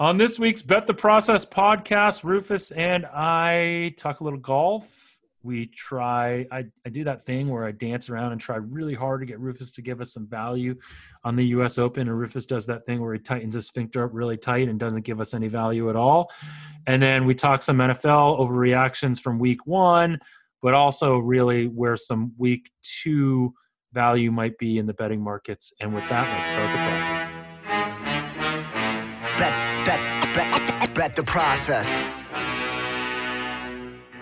On this week's Bet the Process podcast, Rufus and I talk a little golf. We try, I, I do that thing where I dance around and try really hard to get Rufus to give us some value on the US Open. And Rufus does that thing where he tightens his sphincter up really tight and doesn't give us any value at all. And then we talk some NFL overreactions from week one, but also really where some week two value might be in the betting markets. And with that, let's start the process. Bet, bet, bet, bet the process.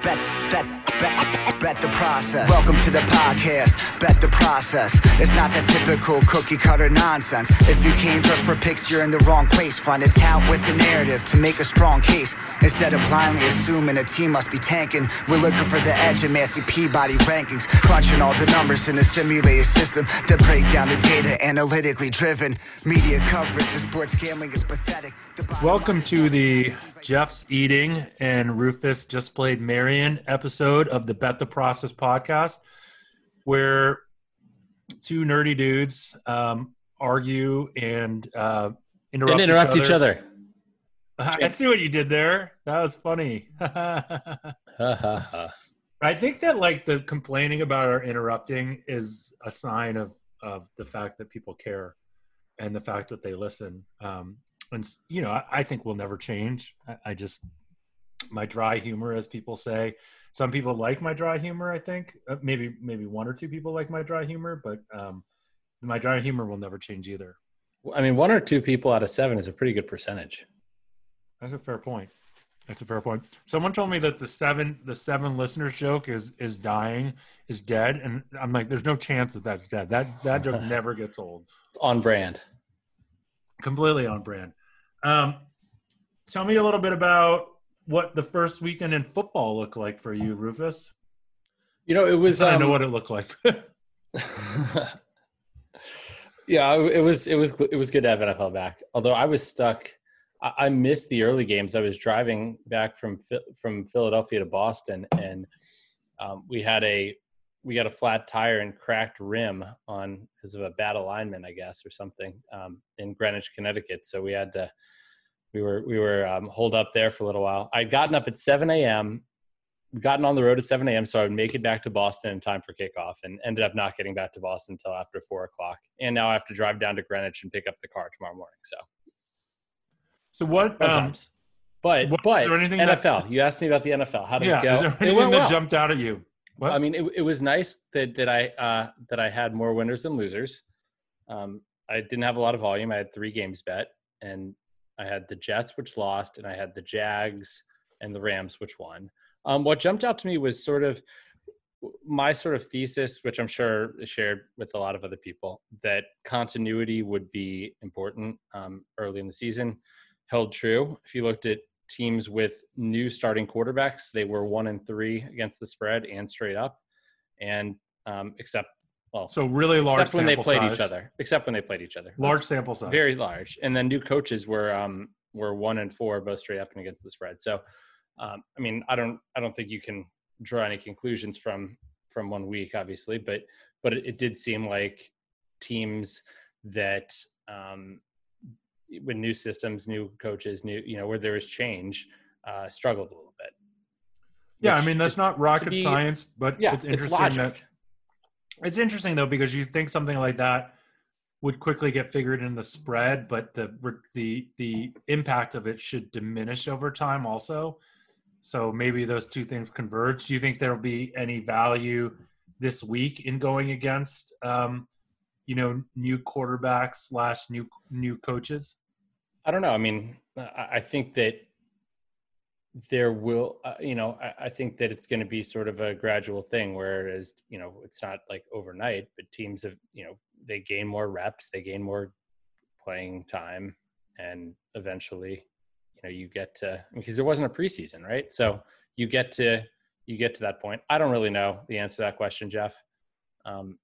Bet, bet, bet, the process. Welcome to the podcast. Bet the process. It's not the typical cookie cutter nonsense. If you came just for picks, you're in the wrong place. Find a tout with a narrative to make a strong case. Instead of blindly assuming a team must be tanking, we're looking for the edge in Massey Peabody rankings. Crunching all the numbers in a simulated system that break down the data analytically driven. Media coverage of sports gambling is pathetic. Welcome to the Jeff's Eating and Rufus Just Played Marion episode of the Bet the Process podcast, where two nerdy dudes um, argue and uh, interrupt, and interrupt each other. I see what you did there. That was funny. I think that like the complaining about our interrupting is a sign of of the fact that people care and the fact that they listen. Um, and you know, I, I think will never change. I, I just my dry humor, as people say. Some people like my dry humor. I think uh, maybe maybe one or two people like my dry humor, but um, my dry humor will never change either. I mean, one or two people out of seven is a pretty good percentage. That's a fair point. That's a fair point. Someone told me that the seven the seven listeners joke is is dying, is dead, and I'm like, there's no chance that that's dead. That that joke never gets old. It's on brand. Completely on brand. Um, tell me a little bit about what the first weekend in football looked like for you, Rufus. You know, it was. I know um, what it looked like. yeah, it was. It was. It was good to have NFL back. Although I was stuck. I, I missed the early games. I was driving back from from Philadelphia to Boston, and um, we had a we got a flat tire and cracked rim on because of a bad alignment, I guess, or something um, in Greenwich, Connecticut. So we had to. We were we were um, holed up there for a little while. I'd gotten up at 7 a.m. Gotten on the road at 7 a.m. so I would make it back to Boston in time for kickoff, and ended up not getting back to Boston until after four o'clock. And now I have to drive down to Greenwich and pick up the car tomorrow morning. So so what? Um. But what- is but there anything that- NFL. you asked me about the NFL. How did yeah, it go? is there it anything went that well. jumped out at you? What? I mean, it, it was nice that that I uh, that I had more winners than losers. Um, I didn't have a lot of volume. I had three games bet, and I had the Jets, which lost, and I had the Jags and the Rams, which won. Um, what jumped out to me was sort of my sort of thesis, which I'm sure is shared with a lot of other people, that continuity would be important um, early in the season. Held true. If you looked at teams with new starting quarterbacks, they were one and three against the spread and straight up, and um, except well, so really large except when they played size. each other. Except when they played each other. Large sample size. very large. And then new coaches were um, were one and four, both straight up and against the spread. So, um, I mean, I don't I don't think you can draw any conclusions from from one week, obviously, but but it, it did seem like teams that um, with new systems, new coaches, new you know where there was change, uh, struggled a little bit. Yeah, I mean that's not rocket be- science, but Yeah, it's it's, interesting logic. that it's interesting though because you think something like that would quickly get figured in the spread, but the the the impact of it should diminish over time also. So maybe those two things converge. Do you think there'll be any value this week in going against, um, you know, new quarterbacks slash new new coaches? I don't know. I mean, I, I think that there will, uh, you know, I, I think that it's going to be sort of a gradual thing. Whereas, you know, it's not like overnight, but teams have, you know, they gain more reps, they gain more playing time, and eventually, you know, you get to because there wasn't a preseason, right? So you get to you get to that point. I don't really know the answer to that question, Jeff. Um,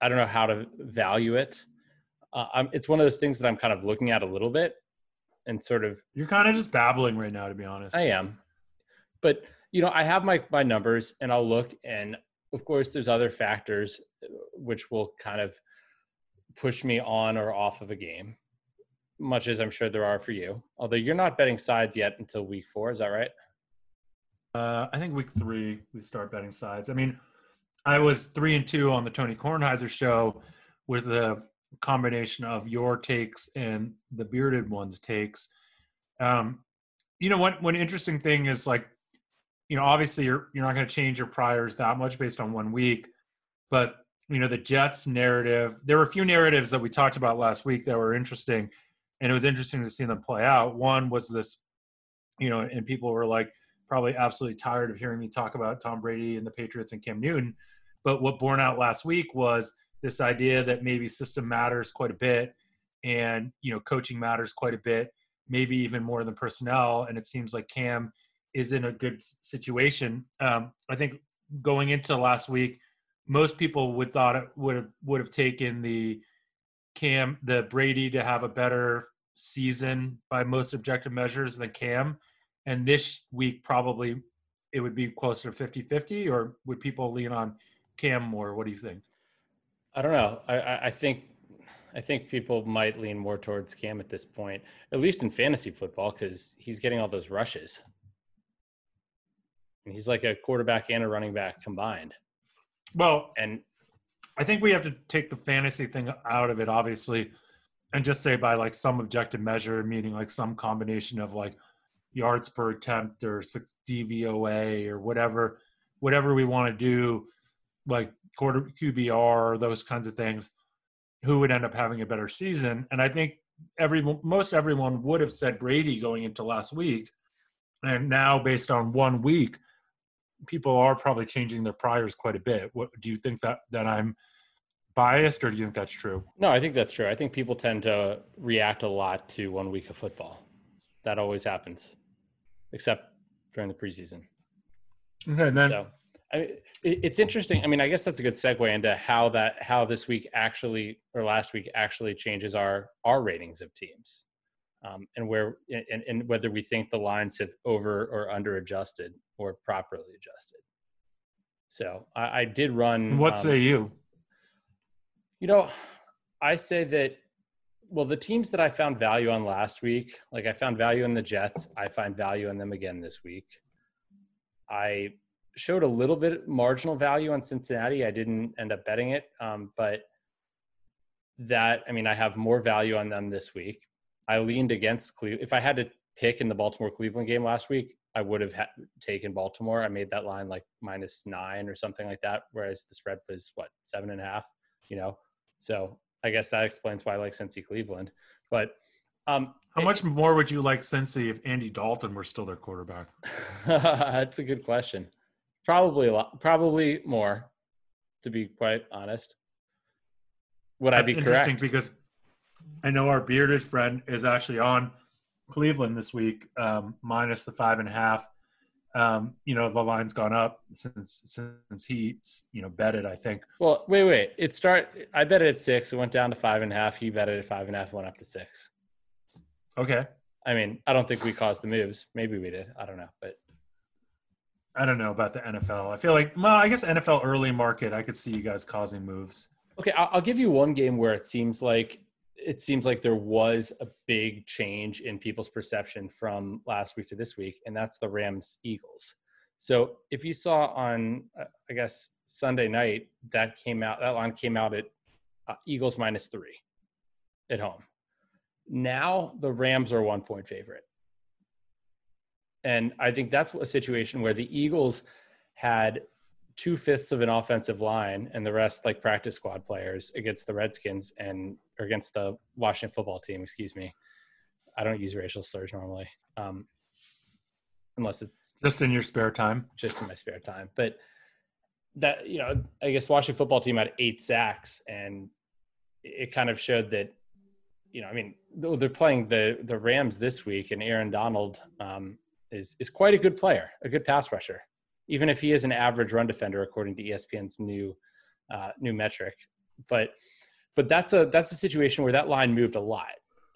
I don't know how to value it. Uh, it's one of those things that I'm kind of looking at a little bit and sort of You're kind of just babbling right now, to be honest. I am. But you know, I have my my numbers and I'll look and of course there's other factors uh, which will kind of push me on or off of a game. much as I'm sure there are for you. Although you're not betting sides yet until week four, is that right? Uh, I think week three we start betting sides. I mean, I was three and two on the Tony Kornheiser show with the combination of your takes and the bearded ones takes. Um, you know, one one interesting thing is like, you know, obviously you're you're not going to change your priors that much based on one week, but you know the Jets narrative. There were a few narratives that we talked about last week that were interesting, and it was interesting to see them play out. One was this, you know, and people were like probably absolutely tired of hearing me talk about Tom Brady and the Patriots and Cam Newton. But what borne out last week was this idea that maybe system matters quite a bit, and you know, coaching matters quite a bit, maybe even more than personnel. And it seems like Cam is in a good situation. Um, I think going into last week most people would thought it would have would have taken the Cam the Brady to have a better season by most objective measures than Cam. And this week probably it would be closer to 50-50 or would people lean on Cam more? What do you think? I don't know. I, I think I think people might lean more towards Cam at this point, at least in fantasy football, because he's getting all those rushes. And he's like a quarterback and a running back combined. Well, and I think we have to take the fantasy thing out of it, obviously, and just say by like some objective measure, meaning like some combination of like yards per attempt or DVOA or whatever, whatever we want to do, like quarter QBR, those kinds of things, who would end up having a better season. And I think every most everyone would have said Brady going into last week. And now, based on one week, people are probably changing their priors quite a bit. What do you think that that I'm biased, or do you think that's true? No, I think that's true. I think people tend to react a lot to one week of football. That always happens, except during the preseason. Okay, then. So, I mean, it's interesting. I mean, I guess that's a good segue into how that how this week actually or last week actually changes our our ratings of teams um, and where and, and whether we think the lines have over or under adjusted or properly adjusted. So I, I did run. What um, say you? You know, I say that. Well, the teams that I found value on last week, like I found value in the Jets, I find value in them again this week. I showed a little bit marginal value on Cincinnati. I didn't end up betting it, um, but that I mean, I have more value on them this week. I leaned against Cleveland. If I had to pick in the Baltimore Cleveland game last week, I would have ha- taken Baltimore. I made that line like minus nine or something like that, whereas the spread was what seven and a half. You know, so I guess that explains why I like Cincy Cleveland. But um, how much more would you like Cincy if Andy Dalton were still their quarterback? That's a good question. Probably a lot. Probably more, to be quite honest. Would That's I be interesting correct? Because I know our bearded friend is actually on Cleveland this week, um, minus the five and a half. Um, you know, the line's gone up since since he you know betted. I think. Well, wait, wait. It start. I bet it at six. It went down to five and a half. He betted at five and a half. Went up to six. Okay. I mean, I don't think we caused the moves. Maybe we did. I don't know, but I don't know about the NFL. I feel like, well, I guess NFL early market. I could see you guys causing moves. Okay, I'll give you one game where it seems like it seems like there was a big change in people's perception from last week to this week, and that's the Rams Eagles. So if you saw on, uh, I guess Sunday night, that came out. That line came out at uh, Eagles minus three at home. Now the Rams are one point favorite, and I think that's a situation where the Eagles had two fifths of an offensive line and the rest like practice squad players against the Redskins and or against the Washington football team. Excuse me. I don't use racial slurs normally, um, unless it's just in your spare time. Just in my spare time, but that you know, I guess Washington football team had eight sacks, and it kind of showed that you know, I mean, they're playing the the Rams this week, and Aaron Donald um, is is quite a good player, a good pass rusher even if he is an average run defender according to ESPN's new uh, new metric. But but that's a that's a situation where that line moved a lot.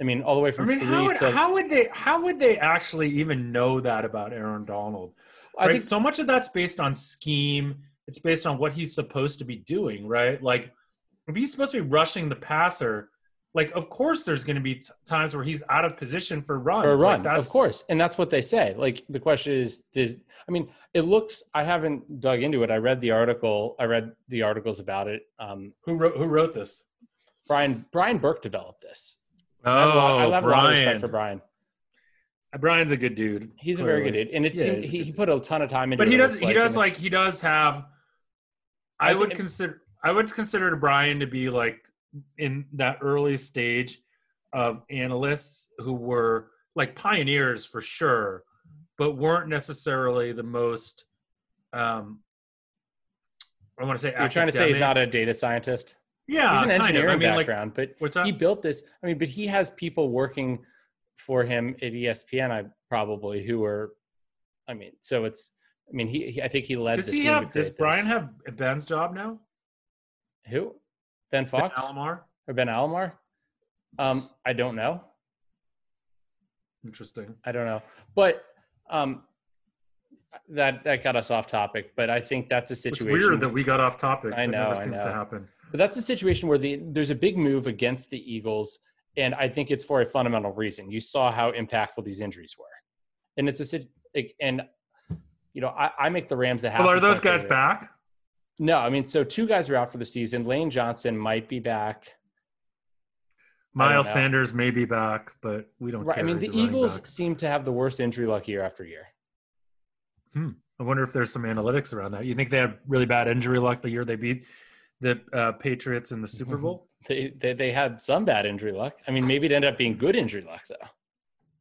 I mean, all the way from I mean, how would, to, how would they how would they actually even know that about Aaron Donald? Right. I think so much of that's based on scheme. It's based on what he's supposed to be doing, right? Like if he's supposed to be rushing the passer, like of course there's going to be t- times where he's out of position for runs. for a Like, run, that's, of course, and that's what they say. Like the question is, does I mean, it looks. I haven't dug into it. I read the article. I read the articles about it. Um, Who wrote who wrote this? Brian Brian Burke developed this. Oh, I have, lot, I have a lot of respect Brian. for Brian. Brian's a good dude. He's a very good dude, and it Yeah, seemed he, he put a ton of time into. It. But he does. He like, does like he does have. I, I would consider. I would consider Brian to be like in that early stage of analysts who were like pioneers for sure, but weren't necessarily the most. Um, I want to say You're trying to say he's not a data scientist. Yeah, he's an kind of. engineering I mean, like, background, but what's he built this. I mean, but he has people working for him at ESPN, I probably who are. I mean, so it's. I mean, he. he I think he led. Does the he have? Does Brian this. have Ben's job now? who? Ben Fox Ben Alamar. or Ben Alamar? Um, I don't know. Interesting. I don't know, but um, that that got us off topic. But I think that's a situation. It's weird that we got off topic. I That know, never I seems to know. happen. But that's a situation where the there's a big move against the Eagles, and I think it's for a fundamental reason. You saw how impactful these injuries were, and it's a and you know I, I make the Rams a half. Well, are those guys favorite. back? No, I mean, so two guys are out for the season. Lane Johnson might be back. Miles. Sanders may be back, but we don't Right. care. I mean, the Eagles seem to have the worst injury luck year after year. Hmm. I wonder if there's some analytics around that. You think they had really bad injury luck the year they beat the uh, Patriots in the Super Bowl? They, they they had some bad injury luck. I mean, maybe it ended up being good injury luck though.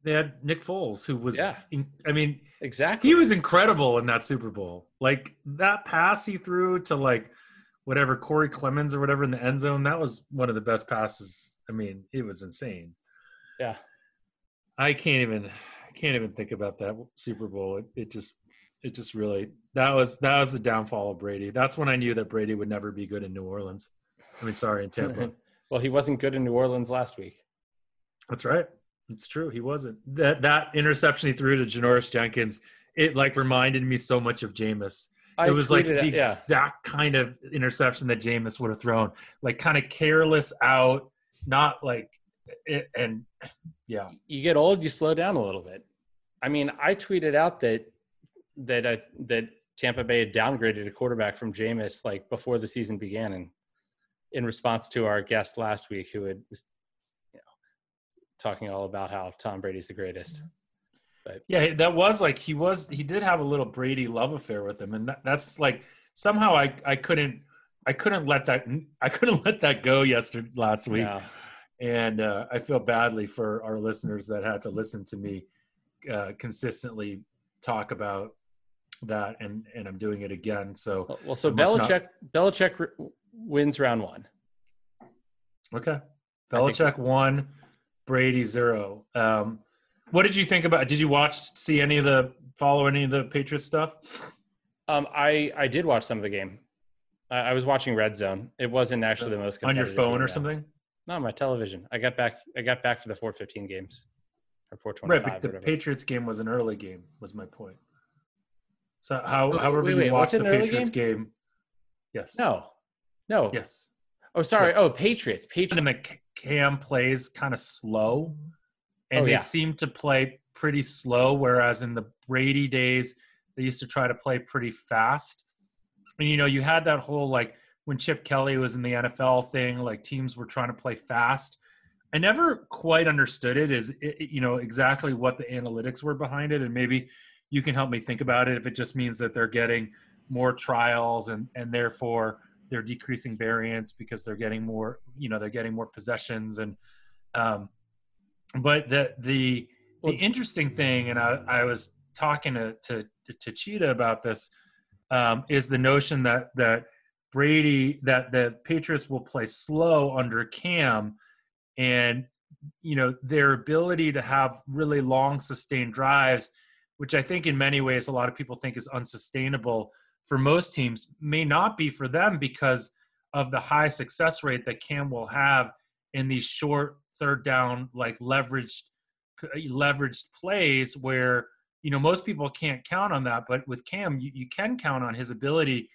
They had Nick Foles, who was, Yeah. in, I mean, Exactly. he was incredible in that Super Bowl. Like that pass he threw to like whatever Corey Clement or whatever in the end zone, that was one of the best passes. I mean, it was insane. yeah. I can't even I can't even think about that Super Bowl. It, it just it just really that was that was the downfall of Brady. That's when I knew that Brady would never be good in New Orleans. I mean, sorry, in Tampa. well, he wasn't good in New Orleans last week. That's right. It's true. He wasn't. That that interception he threw to Janoris Jenkins, it like reminded me so much of Jameis. I it was like the it- yeah. exact kind of interception that Jameis would have thrown. Like kind of careless out, not like it, and yeah. you get old, you slow down a little bit. I mean, I tweeted out that that I, that Tampa Bay had downgraded a quarterback from Jameis like before the season began, and in response to our guest last week, who had was you know talking all about how Tom Brady's the greatest. Yeah, that was like he was. He did have a little Brady love affair with him, and that, that's like somehow I I couldn't I couldn't let that I couldn't let that go yesterday last week, Yeah. and uh, I feel badly for our listeners that had to listen to me uh, consistently talk about that, and and I'm doing it again. So Well, so must not- Belichick Belichick r- wins round one. okay, I think- Belichick one, Brady zero. Um, what did you think about? Did you watch see any of the follow any of the Patriots stuff? Um, I I did watch some of the game. I, I was watching Red Zone. It wasn't actually the most on your phone or something? No, my television. I got back. I got back for the 4:15 games or 4:25. Right, but the whatever. Patriots game was an early game. Was my point. So how, Wait, however wait, you wait, watched what's the an early Patriots game? Yes. No, no. Yes. Oh, sorry. Yes. Oh, Patriots. Patriots. And the C- Cam plays kind of slow, oh, and Oh, they seem to play pretty slow. Whereas in the Brady days, they used to try to play pretty fast. And you know, you had that whole like when Chip Kelly was in the NFL thing, like teams were trying to play fast. I never quite understood it. Is it- you know exactly what the analytics were behind it, and maybe you can help me think about it if it just means that they're getting more trials and and therefore they're decreasing variance because they're getting more you know they're getting more possessions. And um but the the the interesting thing and i i was talking to to to cheetah about this um is the notion that that brady that the patriots will play slow under cam and you know their ability to have really long sustained drives which i think in many ways a lot of people think is unsustainable for most teams may not be for them because of the high success rate that cam will have in these short third down like leveraged leveraged plays where you know most people can't count on that. But with cam you, you can count on his ability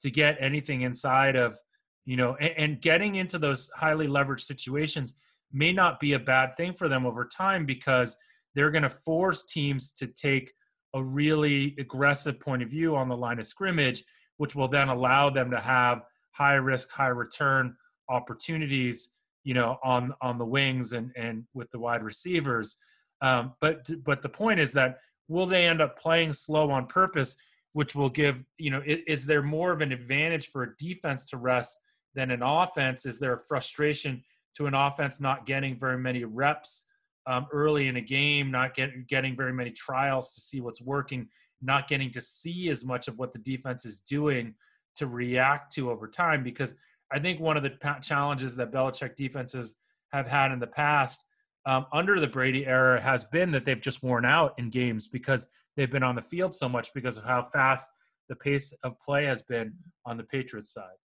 to get anything inside of you know and, and getting into those highly leveraged situations may not be a bad thing for them over time because they're going to force teams to take a really aggressive point of view on the line of scrimmage, which will then allow them to have high risk, high return opportunities, you know, on on the wings and and with the wide receivers. Um, but but the point is that will they end up playing slow on purpose, which will give you know is, is there more of an advantage for a defense to rest than an offense? Is there a frustration to an offense not getting very many reps um, early in a game, not get, getting very many trials to see what's working, not getting to see as much of what the defense is doing to react to over time? Because I think one of the challenges that Belichick defenses have had in the past um, under the Brady era has been that they've just worn out in games because they've been on the field so much because of how fast the pace of play has been on the Patriots side.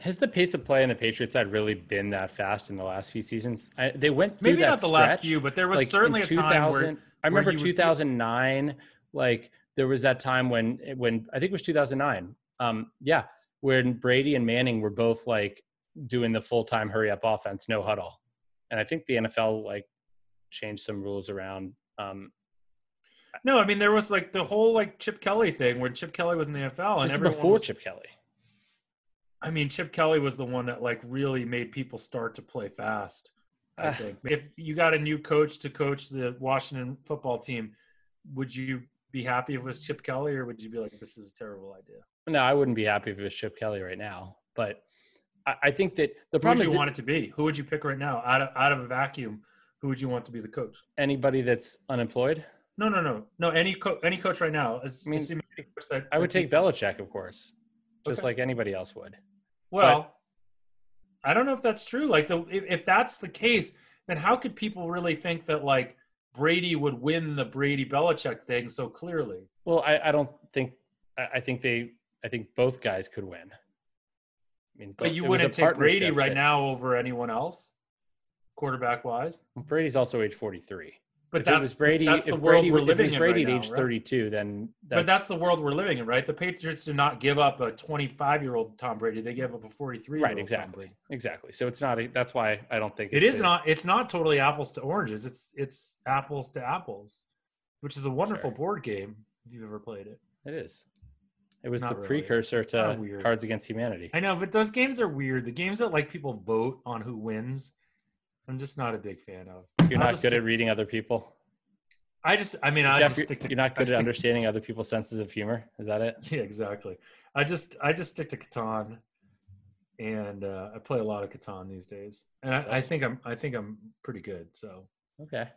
Has the pace of play on the Patriots side really been that fast in the last few seasons? I, they went through maybe not the stretch, last few, but there was like certainly a time where I remember 2009. like there was that time when when I think it was 2009. Um, yeah, when Brady and Manning were both like doing the full time hurry up offense, no huddle, and I think the NFL like changed some rules around. Um, no, I mean there was like the whole like Chip Kelly thing where Chip Kelly was in the NFL and everyone before was, Chip Kelly. I mean, Chip Kelly was the one that like really made people start to play fast. I think if you got a new coach to coach the Washington football team, would you be happy if it was Chip Kelly, or would you be like, "This is a terrible idea"? No, I wouldn't be happy if it was Chip Kelly right now. But I, I think that the problem who would you that, want it to be? Who would you pick right now out of out of a vacuum? Who would you want to be the coach? Anybody that's unemployed. No, no, no, no. Any co- any coach right now. I mean, I would take Belichick, of course, just okay. like anybody else would. Well, but, I don't know if that's true. Like the if, if that's the case, then how could people really think that like Brady would win the Brady Belichick thing so clearly? Well, I, I don't think I think they I think both guys could win. I mean, but you wouldn't take Brady right that, now over anyone else, quarterback wise. Brady's also age forty three. But if that's Brady. That's the world Brady, we're living in. Brady right at age now, thirty-two, then. That's, but that's the world we're living in, right? The Patriots did not give up a twenty-five-year-old Tom Brady; they gave up a forty-three-year-old. Right, exactly, exactly. So it's not. A, that's why I don't think it is a, not. It's not totally apples to oranges. It's it's apples to apples, which is a wonderful sure. board game if you've ever played it. It is. It was not the really. precursor to Cards Against Humanity. I know, but those games are weird. The games that like people vote on who wins, I'm just not a big fan of. You're I'll not good at reading other people. I just, I mean, I just stick to. You're not good at understanding other people's senses of humor. Is that it? Yeah, exactly. I just, I just stick to Catan, and uh, I play a lot of Catan these days, and I, I think I'm, I think I'm pretty good. So okay,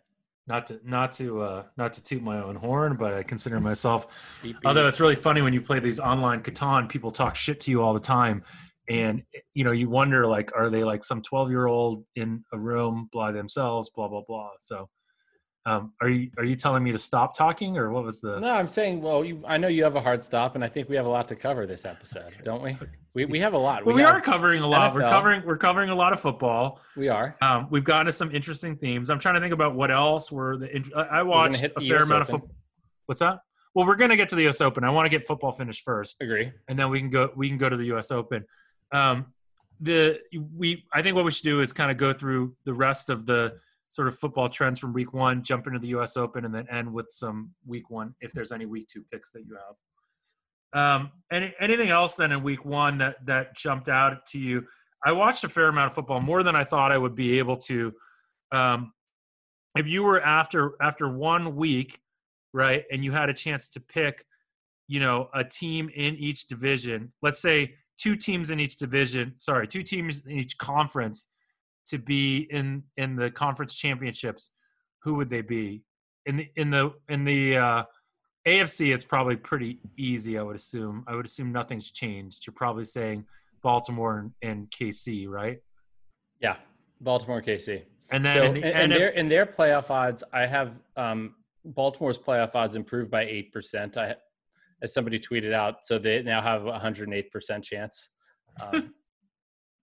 not to not to uh, not to toot my own horn, but I consider myself. Beep, beep. Although it's really funny when you play these online Catan, people talk shit to you all the time, and you know you wonder like, are they like some twelve year old in a room by themselves? Blah blah blah. So um, are you are you telling me to stop talking, or what was the? No, I'm saying. Well, you, I know you have a hard stop, and I think we have a lot to cover this episode, don't we? We we have a lot. Well, we, we are covering a lot. NFL. We're covering we're covering a lot of football. We are. Um, we've gotten to some interesting themes. I'm trying to think about what else were the. I watched a fair US amount Open. of football. What's that? Well, we're gonna get to the U.S. Open. I want to get football finished first. Agree. And then we can go. We can go to the U.S. Open. Um, the we I think what we should do is kind of go through the rest of the sort of football trends from week one, jump into the US Open, and then end with some week one, if there's any week two picks that you have. Um, any, anything else then in week one that, that jumped out to you? I watched a fair amount of football, more than I thought I would be able to. Um, if you were after after one week, right, and you had a chance to pick, you know, a team in each division, let's say two teams in each division, sorry, two teams in each conference to be in in the conference championships, who would they be? In the in the in the uh, AFC, it's probably pretty easy. I would assume. I would assume nothing's changed. You're probably saying Baltimore and, and KC, right? Yeah, Baltimore, KC. And then so, in, the and, their, in their playoff odds, I have um, Baltimore's playoff odds improved by eight percent. I, as somebody tweeted out, so they now have a 108 percent chance. Um,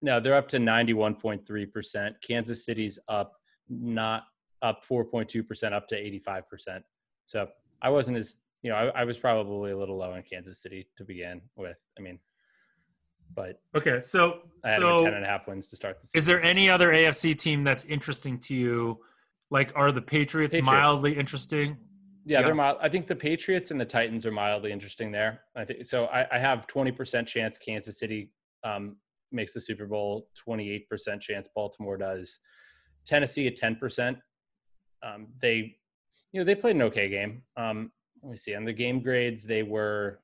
No, they're up to 91.3%. Kansas City's up not up 4.2% up to 85%. So I wasn't as, you know, I, I, was probably a little low in Kansas City to begin with. I mean, but Okay, so I had so ten and a half wins to start the season. is there any other AFC team that's interesting to you? Like, are the Patriots, Patriots. mildly interesting? Yeah, Yeah. they're mild. I think the Patriots and the Titans are mildly interesting there. I think so. I, I have twenty percent chance Kansas City um, makes the Super Bowl. Twenty eight percent chance Baltimore does. Tennessee at ten percent. Um, they, you know, they played an okay game. Um, let me see. On the game grades, they were,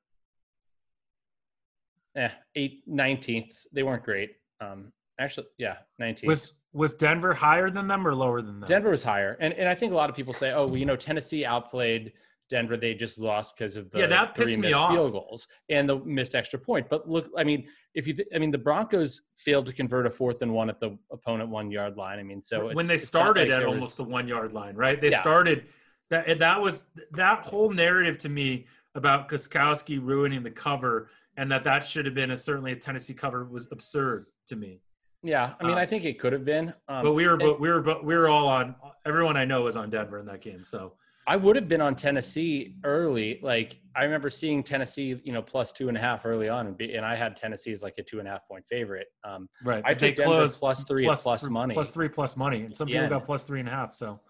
eh, eight nineteenths. They weren't great. Um, actually, yeah, nineteenth. Was was Denver higher than them or lower than them? Denver was higher, and and I think a lot of people say, oh, well, you know, Tennessee outplayed Denver. They just lost because of the Yeah, that three pissed me missed off. field goals and the missed extra point. But look, I mean, if you, th- I mean, the Broncos failed to convert a fourth and one at the opponent one yard line. I mean, so when they started like at almost was- the one yard line, right? They Yeah. started that that was that whole narrative to me about Gostkowski ruining the cover and that that should have been a certainly a Tennessee cover was absurd to me. Yeah, I mean, um, I think it could have been. Um, But we were but we were but we were all on everyone I know was on Denver in that game. So I would have been on Tennessee early. Like I remember seeing Tennessee, you know, plus two and a half early on, and, be, and I had Tennessee as like a two and a half point favorite. Um, right. I but they took Denver closed plus three plus money. Plus three plus money. And some Yeah. people got plus three and a half. So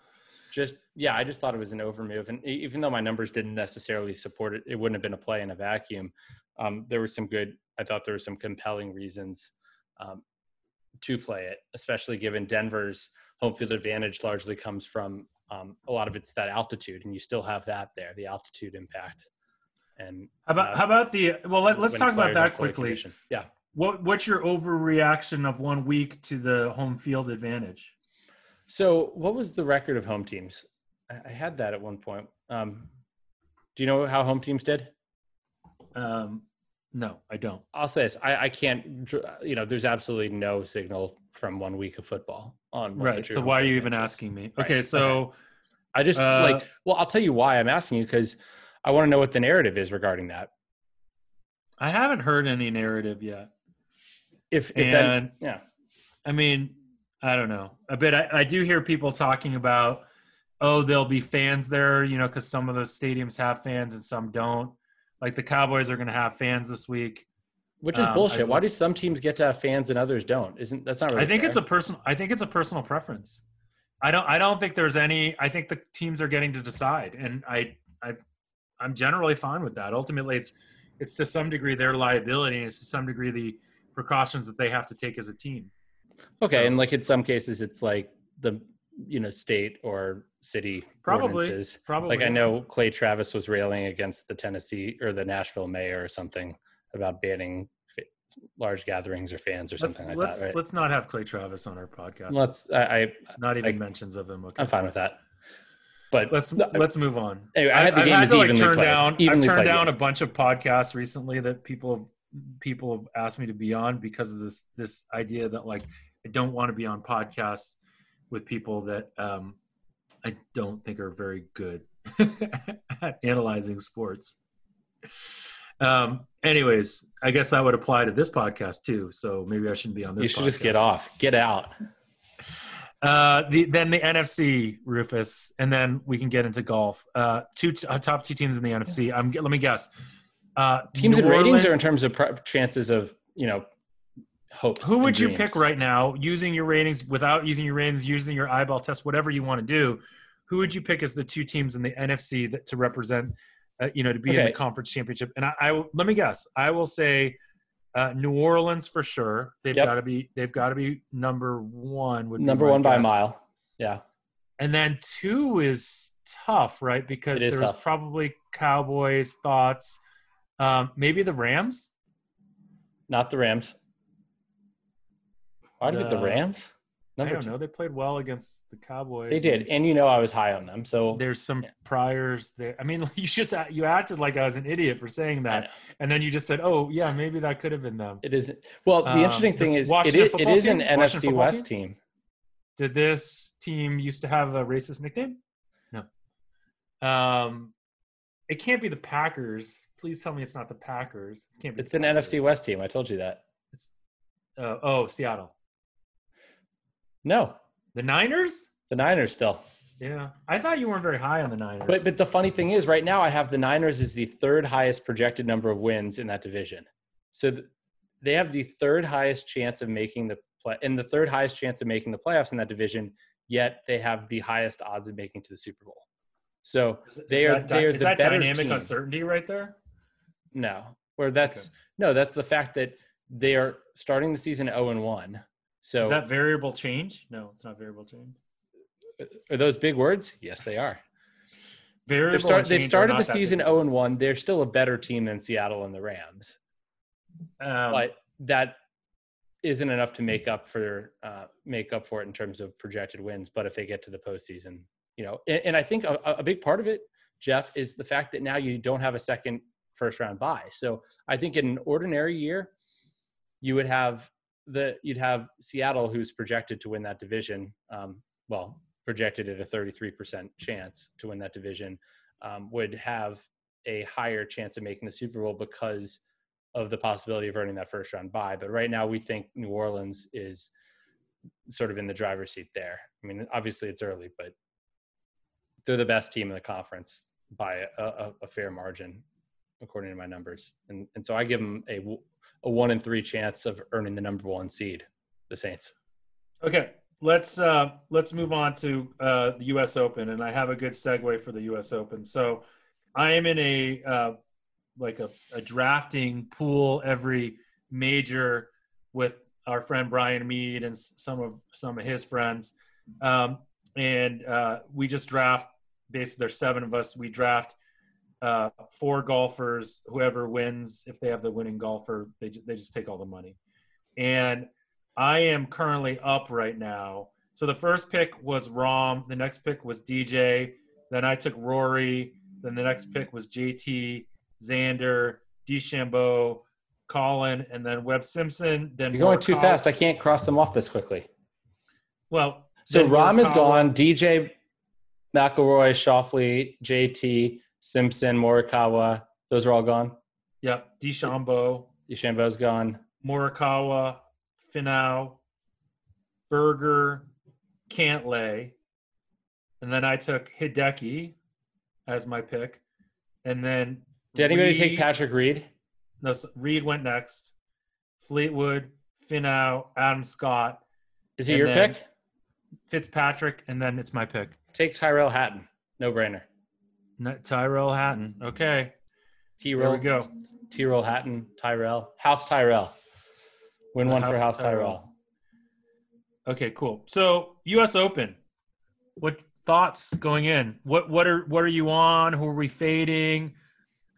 just yeah, I just thought it was an overmove, and e- even though my numbers didn't necessarily support it, it wouldn't have been a play in a vacuum. Um, there were some good. I thought there were some compelling reasons um, to play it, especially given Denver's home field advantage largely comes from um, a lot of it's that altitude, and you still have that there, the altitude impact. And how about uh, how about the well let, let's talk about that quickly. conditioned. Yeah. What what's your overreaction of one week to the home field advantage? So, what was the record of home teams? I, I had that at one point. Um, do you know how home teams did? Um, no, I don't. I'll say this: I, I can't. You know, there's absolutely no signal from one week of football on. Right. So why are you even asking me? Right, Okay. So I just Uh, like. Well, I'll tell you why I'm asking you because I want to know what the narrative is regarding that. I haven't heard any narrative yet. If, if that, And yeah, I mean, I don't know. A bit. I, I do hear people talking about, oh, there'll be fans there, you know, because some of the stadiums have fans and some don't. Like the Cowboys are going to have fans this week. which is Um, I bullshit. Why do some teams get to have fans and others don't? Isn't that's not really? I think it's a personal. I think it's a personal preference. I don't. I don't think there's any. I think the teams are getting to decide, and I, I, I'm generally fine with that. Ultimately, it's it's to some degree their liability, and it's to some degree the precautions that they have to take as a team. okay. so- and like in some cases, it's like the you know state or city Probably. ordinances. Probably, Like I know Clay Travis was railing against the Tennessee or the Nashville mayor or something about banning large gatherings or fans or Let's something like let's that. Right? let's not have Clay Travis on our podcast. Let's. I, I not even like- mentions of him. Okay. I'm fine with that. But Let's no, let's move on. Anyway, I had the I've game had to like turn played. down. I've turned down a bunch of podcasts recently that people have people have asked me to be on because of this this idea that like I don't want to be on podcasts with people that um, I don't think are very good at analyzing sports. Um. Anyways, I guess that would apply to this podcast too. So maybe I shouldn't be on this. you should just get off, get out. Uh, the then the NFC, Rufus, and then we can get into golf. Uh, two uh, top two teams in the NFC. I'm let me guess. Uh, Teams New and ratings, Orleans- or in terms of pre- chances of you know hopes. Who would you dreams? pick right now, using your ratings, without using your ratings, using your eyeball test, whatever you want to do? Who would you pick as the two teams in the NFC that to represent, uh, you know, to be in the conference championship? And I, I let me guess. I will say uh, New Orleans for sure. They've Yep. got to be. They've got to be number one. Would Number one by a mile. Yeah, And then two is tough, right? Because there's probably Cowboys thoughts. Um, maybe the Rams. not the Rams. Why did the The- Rams? I Number don't two. know. They played well against the Cowboys. They did, and you know I was high on them. So There's some Yeah. priors there. I mean, you just you acted like I was an idiot for saying that, and then you just said, "Oh, yeah, maybe that could have been them." it isn't. Well, the Um, interesting the thing is, it Washington is, it is an team? NFC West team. Did this team used to have a racist nickname? No. Um, it can't be the Packers. Please tell me it's not the Packers. It can't be. It's an Packers. NFC West team. I told you that. Uh, oh, Seattle. No, The Niners? the Niners still. Yeah. I thought you weren't very high on the Niners. But but the funny thing is, right now I have the Niners as the third highest projected number of wins in that division. So th- they have the third highest chance of making the play and the third highest chance of making the playoffs in that division. Yet they have the highest odds of making to the Super Bowl. So Is, they is are that, they are is the that better dynamic team. uncertainty right there? No, where that's no, that's the fact that they are starting the season zero and one. So Is that variable change? No, it's not variable change. are those big words? Yes, they are. Variable They've, start, they've started the season zero and one. They're still a better team than Seattle and the Rams, Um, but that isn't enough to make up for uh, make up for it in terms of projected wins. But if they get to the postseason, you know, and, and I think a, a big part of it, Jeff, is the fact that now you don't have a second first round bye. So I think in an ordinary year, you would have the you'd have Seattle, who's projected to win that division. Um, well, projected at a 33% chance to win that division, um, would have a higher chance of making the Super Bowl because of the possibility of earning that first round bye. But right now, we think New Orleans is sort of in the driver's seat there. I mean, obviously it's early, but they're the best team in the conference by a, a, a fair margin, according to my numbers. And and so I give them a a one in three chance of earning the number one seed, the Saints. Okay, let's uh, let's move on to uh, the U.S. Open, and I have a good segue for the U.S. Open. So, I am in a uh, like a, a drafting pool every major with our friend Brian Mead and some of some of his friends, um, and uh, we just draft. Basically, there's seven of us. We draft uh, four golfers. Whoever wins, if they have the winning golfer, they they just take all the money, and I am currently up right now. So the first pick was Rahm. The next pick was DJ. Then I took Rory. Then the next pick was JT, Xander, DeChambeau, Collin, and then Webb Simpson. Then You're going too Morikawa- fast. I can't cross them off this quickly. Well, So Rahm is Morikawa- gone. DJ, McIlroy, Schauffele, JT, Simpson, Morikawa. Those are all gone. Yep, DeChambeau, DeChambeau's gone. Morikawa, Finau, Berger, Cantlay, and then I took Hideki as my pick, and then Did anybody take Patrick Reed? No, Reed went next. Fleetwood, Finau, Adam Scott, Is he your pick? Fitzpatrick, and then it's my pick. Take Tyrrell Hatton. No brainer. Tyrrell Hatton. Mm-hmm. Okay, T there we go. Tyrrell Hatton. Tyrell. House Tyrell. Win The one for House House Tyrell. Tyrell. Okay, cool. So U.S. Open. What thoughts going in? What what are what are you on? Who are we fading?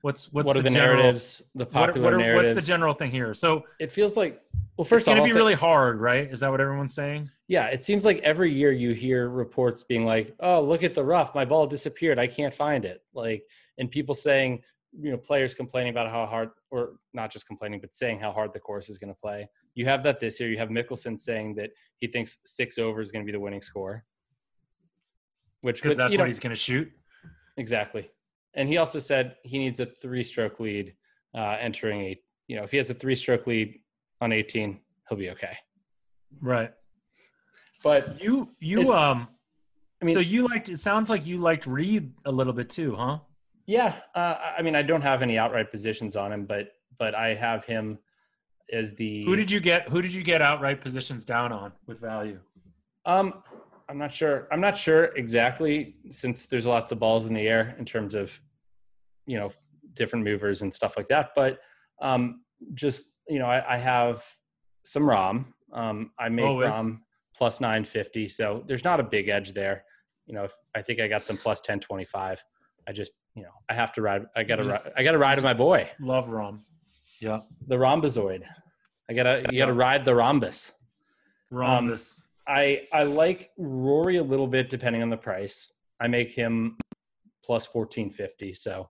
What's what's what are the general- narratives? The What, popular what are, narratives. what's the general thing here? So It feels like. Well, first it's going to be say- really hard, right? Is that what everyone's saying? Yeah, it seems like every year you hear reports being like, "Oh, look at the rough. My ball disappeared. I can't find it." Like, and people saying, you know, players complaining about how hard, or not just complaining, but saying how hard the course is going to play. You have that this year. You have Mickelson saying that he thinks six over is going to be the winning score, which Because that's you what know, he's going to shoot. exactly. And he also said he needs a three-stroke lead uh, entering a. You know, if he has a three-stroke lead on 18, he'll be okay. Right. But You you um. I mean, so you liked. It sounds like you liked Reed a little bit too, huh? Yeah, uh, I mean, I don't have any outright positions on him, but but I have him as the. Who did you get? Who did you get outright positions down on with value? Um, I'm not sure. I'm not sure exactly since there's lots of balls in the air in terms of, you know, different movers and stuff like that. But um, just you know, I, I have some Rahm. Um, I make Always. Rahm plus 950, so there's not a big edge there. You know, if, I think I got some plus 1025. I just, you know, I have to ride. I got to Just- ride. I got to ride with my boy. Love Rahm. Yeah. the rhombozoid. I gotta you gotta ride the rhombus. Rhombus. I I like Rory a little bit depending on the price. I make him plus fourteen fifty. So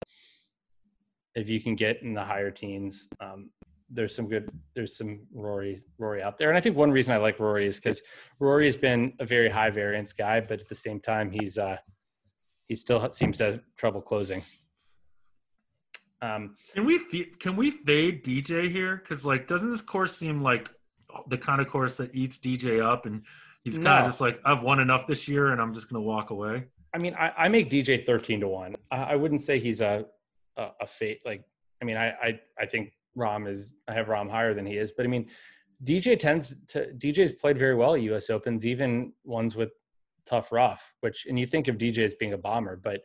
if you can get in the higher teens, um, there's some good there's some Rory Rory out there. And I think one reason I like Rory is because Rory has been a very high variance guy, but at the same time he's uh he still seems to have trouble closing. Um, Can we can we fade DJ here? Because like, doesn't this course seem like the kind of course that eats DJ up, and he's kind of No. just like, I've won enough this year, and I'm just gonna walk away. I mean, I, I make DJ thirteen to one. I, I wouldn't say he's a a, a fate. Like, I mean, I, I I think Rahm is I have Rahm higher than he is, but I mean, DJ tends to DJ's played very well at U.S. Opens, even ones with tough rough. Which and you think of DJ as being a bomber, but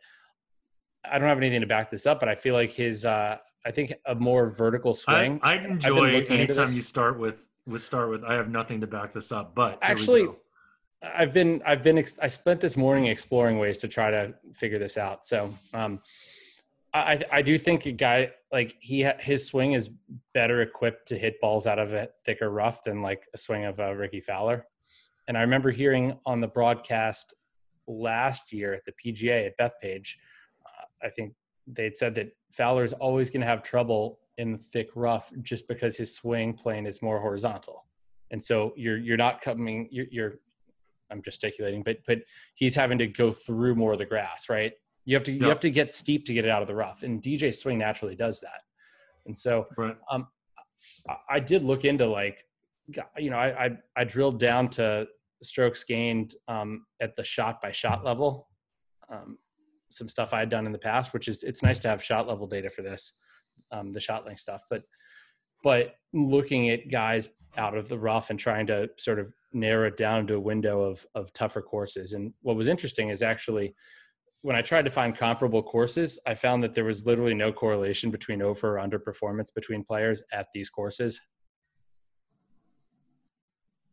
I don't have anything to back this up. But I feel like his uh, I think a more vertical swing. I, I enjoy anytime you start with with start with. I have nothing to back this up, but actually. I've been I've been I spent this morning exploring ways to try to figure this out. So um, I I do think a guy like he his swing is better equipped to hit balls out of a thicker rough than like a swing of uh, Rickie Fowler. And I remember hearing on the broadcast last year at the PGA at Bethpage, uh, I think they'd said that Fowler is always going to have trouble in thick rough just because his swing plane is more horizontal. And so you're you're not coming you're, you're I'm gesticulating, but but he's having to go through more of the grass, right? You have to you have to get steep to get it out of the rough, and DJ swing naturally does that. And so, right. um, I, I did look into like, you know, I, I I, drilled down to strokes gained um, at the shot by shot level. Um, some stuff I had done in the past, which is it's nice to have shot level data for this, um, the shot length stuff. But but looking at guys out of the rough and trying to sort of narrow it down to a window of of tougher courses. And what was interesting is actually when I tried to find comparable courses, I found that there was literally no correlation between over or underperformance between players at these courses.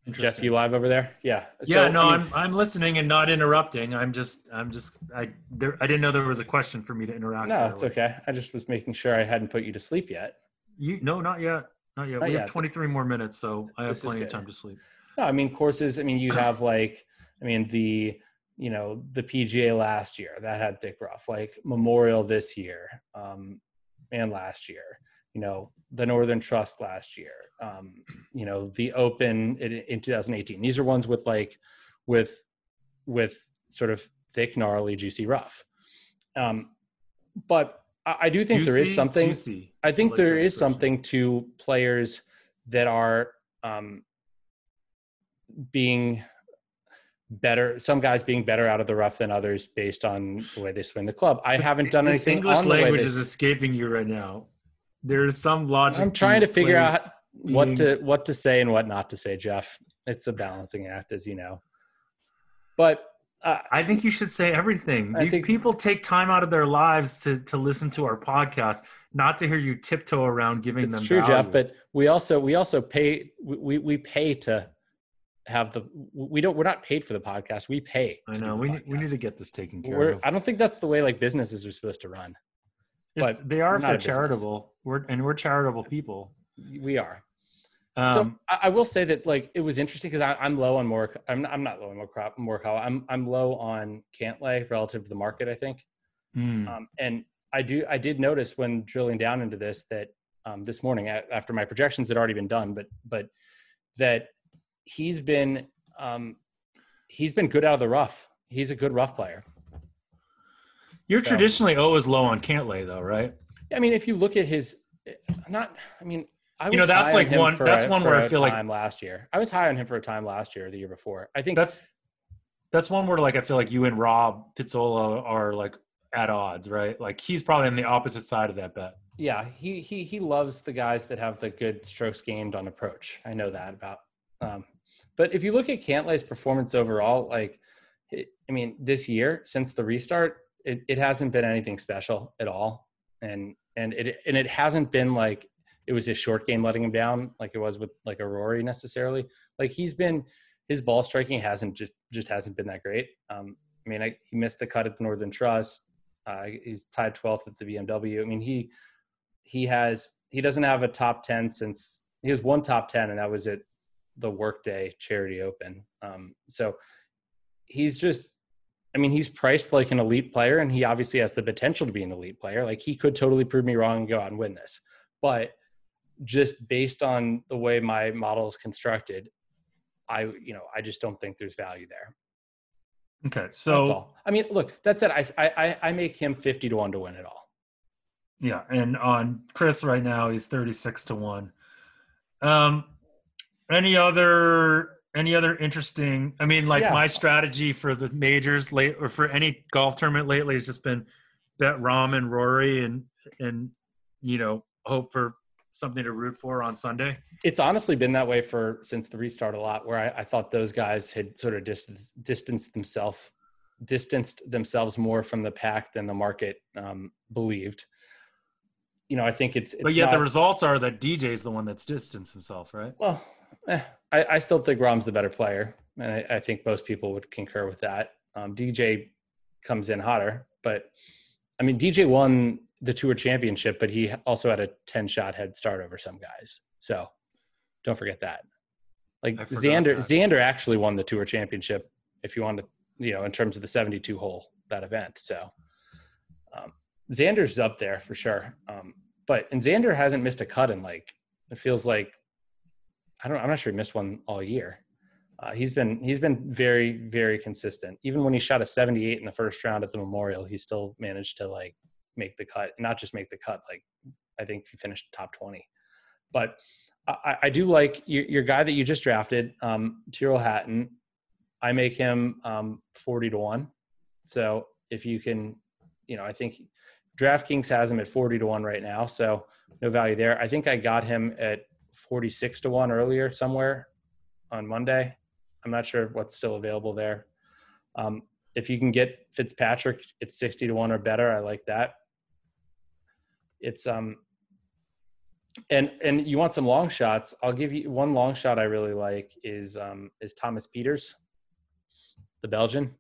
Jeff, you live over there? Yeah. Yeah. So, no, I am I'm, I'm listening and not interrupting. I'm just I'm just I there I didn't know there was a question for me to interact. No, it's okay. I just was making sure I hadn't put you to sleep yet. You no, not yet. Not yet. Not we yet. have 23 more minutes, so I have this plenty of time to sleep. No, I mean courses. I mean you have like I mean the you know the PGA last year that had thick rough, like Memorial this year, um, and last year. You know the Northern Trust last year. Um, you know the Open in, in 2018. These are ones with like with with sort of thick, gnarly, juicy rough. Um, but I, I do think juicy, there is something. Juicy. I think like there is something to players that are um, being better some guys being better out of the rough than others based on the way they swing the club i haven't done this anything english language is escaping you right now there's some logic i'm trying to, to figure out being... what to what to say and what not to say jeff it's a balancing act as you know but uh, I think you should say everything. I These think, people take time out of their lives to to listen to our podcast, not to hear you tiptoe around giving it's them. It's true, value. Jeff. But we also we also pay we we pay to have the we don't we're not paid for the podcast we pay i know we need, we need to get this taken care we're, of i don't think that's the way like businesses are supposed to run it's, but they are if they're charitable we're and we're charitable people we are um, so I, I, will say that like it was interesting because i'm low on more i'm not, I'm not low on more crop more i'm i'm low on cantlay relative to the market i think mm. um, and i do i did notice when drilling down into this that um, this morning after my projections had already been done but but that he's been um, he's been good out of the rough. He's a good rough player. You're so, traditionally always low on Cantlay, though, right? I mean, if you look at his, not. I mean, you know that's like one. That's a, one where I feel like last year I was high on him for a time last year, the year before. I think that's that's one where like I feel like you and Rob Pizzola are like at odds, right? Like he's probably on the opposite side of that bet. Yeah, he he he loves the guys that have the good strokes gained on approach. I know that about um, but if you look at Cantlay's performance overall, like, it, I mean, this year since the restart, it, it hasn't been anything special at all, and and it and it hasn't been like it was his short game letting him down, like it was with like a Rory necessarily. Like he's been his ball striking hasn't just just hasn't been that great. Um, I mean, I, he missed the cut at the Northern Trust. Uh, he's tied 12th at the BMW. I mean, he he has he doesn't have a top 10 since he has one top 10, and that was at the Workday Charity Open. Um, so he's just, I mean, he's priced like an elite player, and he obviously has the potential to be an elite player. Like he could totally prove me wrong and go out and win this, but just based on the way my model is constructed, I, you know, I just don't think there's value there. Okay, so I mean, look, that said, I, I I make him fifty to one to win it all. Yeah, and on Chris right now, he's thirty six to one. Um, any other any other interesting? I mean, like yeah. my strategy for the majors late or for any golf tournament lately has just been bet Rahm and Rory and and you know hope for something to root for on Sunday. It's honestly been that way for since the restart a lot, where I, I thought those guys had sort of distance, distanced themselves distanced themselves more from the pack than the market um, believed. You know, I think it's, it's but yet not, the results are that DJ's the one that's distanced himself, right? Well, eh, I, I, still think Rahm's the better player, and I, I think most people would concur with that. Um, DJ comes in hotter, but I mean, DJ won the tour championship, but he also had a 10 shot head start over some guys. So don't forget that. Like Xander, that. Xander actually won the tour championship if you want to, you know, in terms of the 72 hole, that event. So um, Xander's up there for sure. Um, but, and Xander hasn't missed a cut in like, it feels like, I don't, I'm not sure he missed one all year. Uh, he's been he's been very very consistent. Even when he shot a 78 in the first round at the Memorial, he still managed to like make the cut, not just make the cut. Like I think he finished top 20. But I, I do like your, your, guy that you just drafted, um, Tyrrell Hatton. I make him um, 40 to one. So if you can, you know, I think DraftKings has him at 40 to one right now. So no value there. I think I got him at 46 to one earlier somewhere on Monday. I'm not sure what's still available there. Um, if you can get Fitzpatrick it's 60 to 1 or better, I like that. It's um and and you want some long shots, I'll give you one long shot I really like is um is Thomas Pieters the Belgian.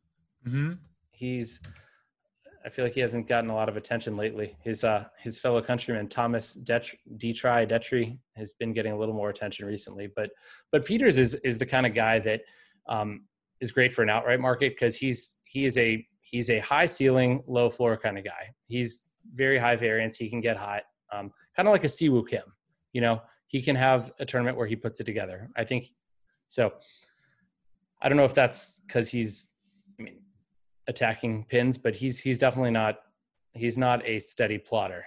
Mm-hmm. He's I feel like he hasn't gotten a lot of attention lately. His uh his fellow countryman Thomas Det- Detry Detry has been getting a little more attention recently, but but Pieters is is the kind of guy that um, is great for an outright market because he's he is a he's a high ceiling, low floor kind of guy. He's very high variance. He can get hot, um, kind of like a Siwoo Kim. You know, he can have a tournament where he puts it together. I think so. I don't know if that's because he's, I mean, attacking pins, but he's he's definitely not he's not a steady plotter.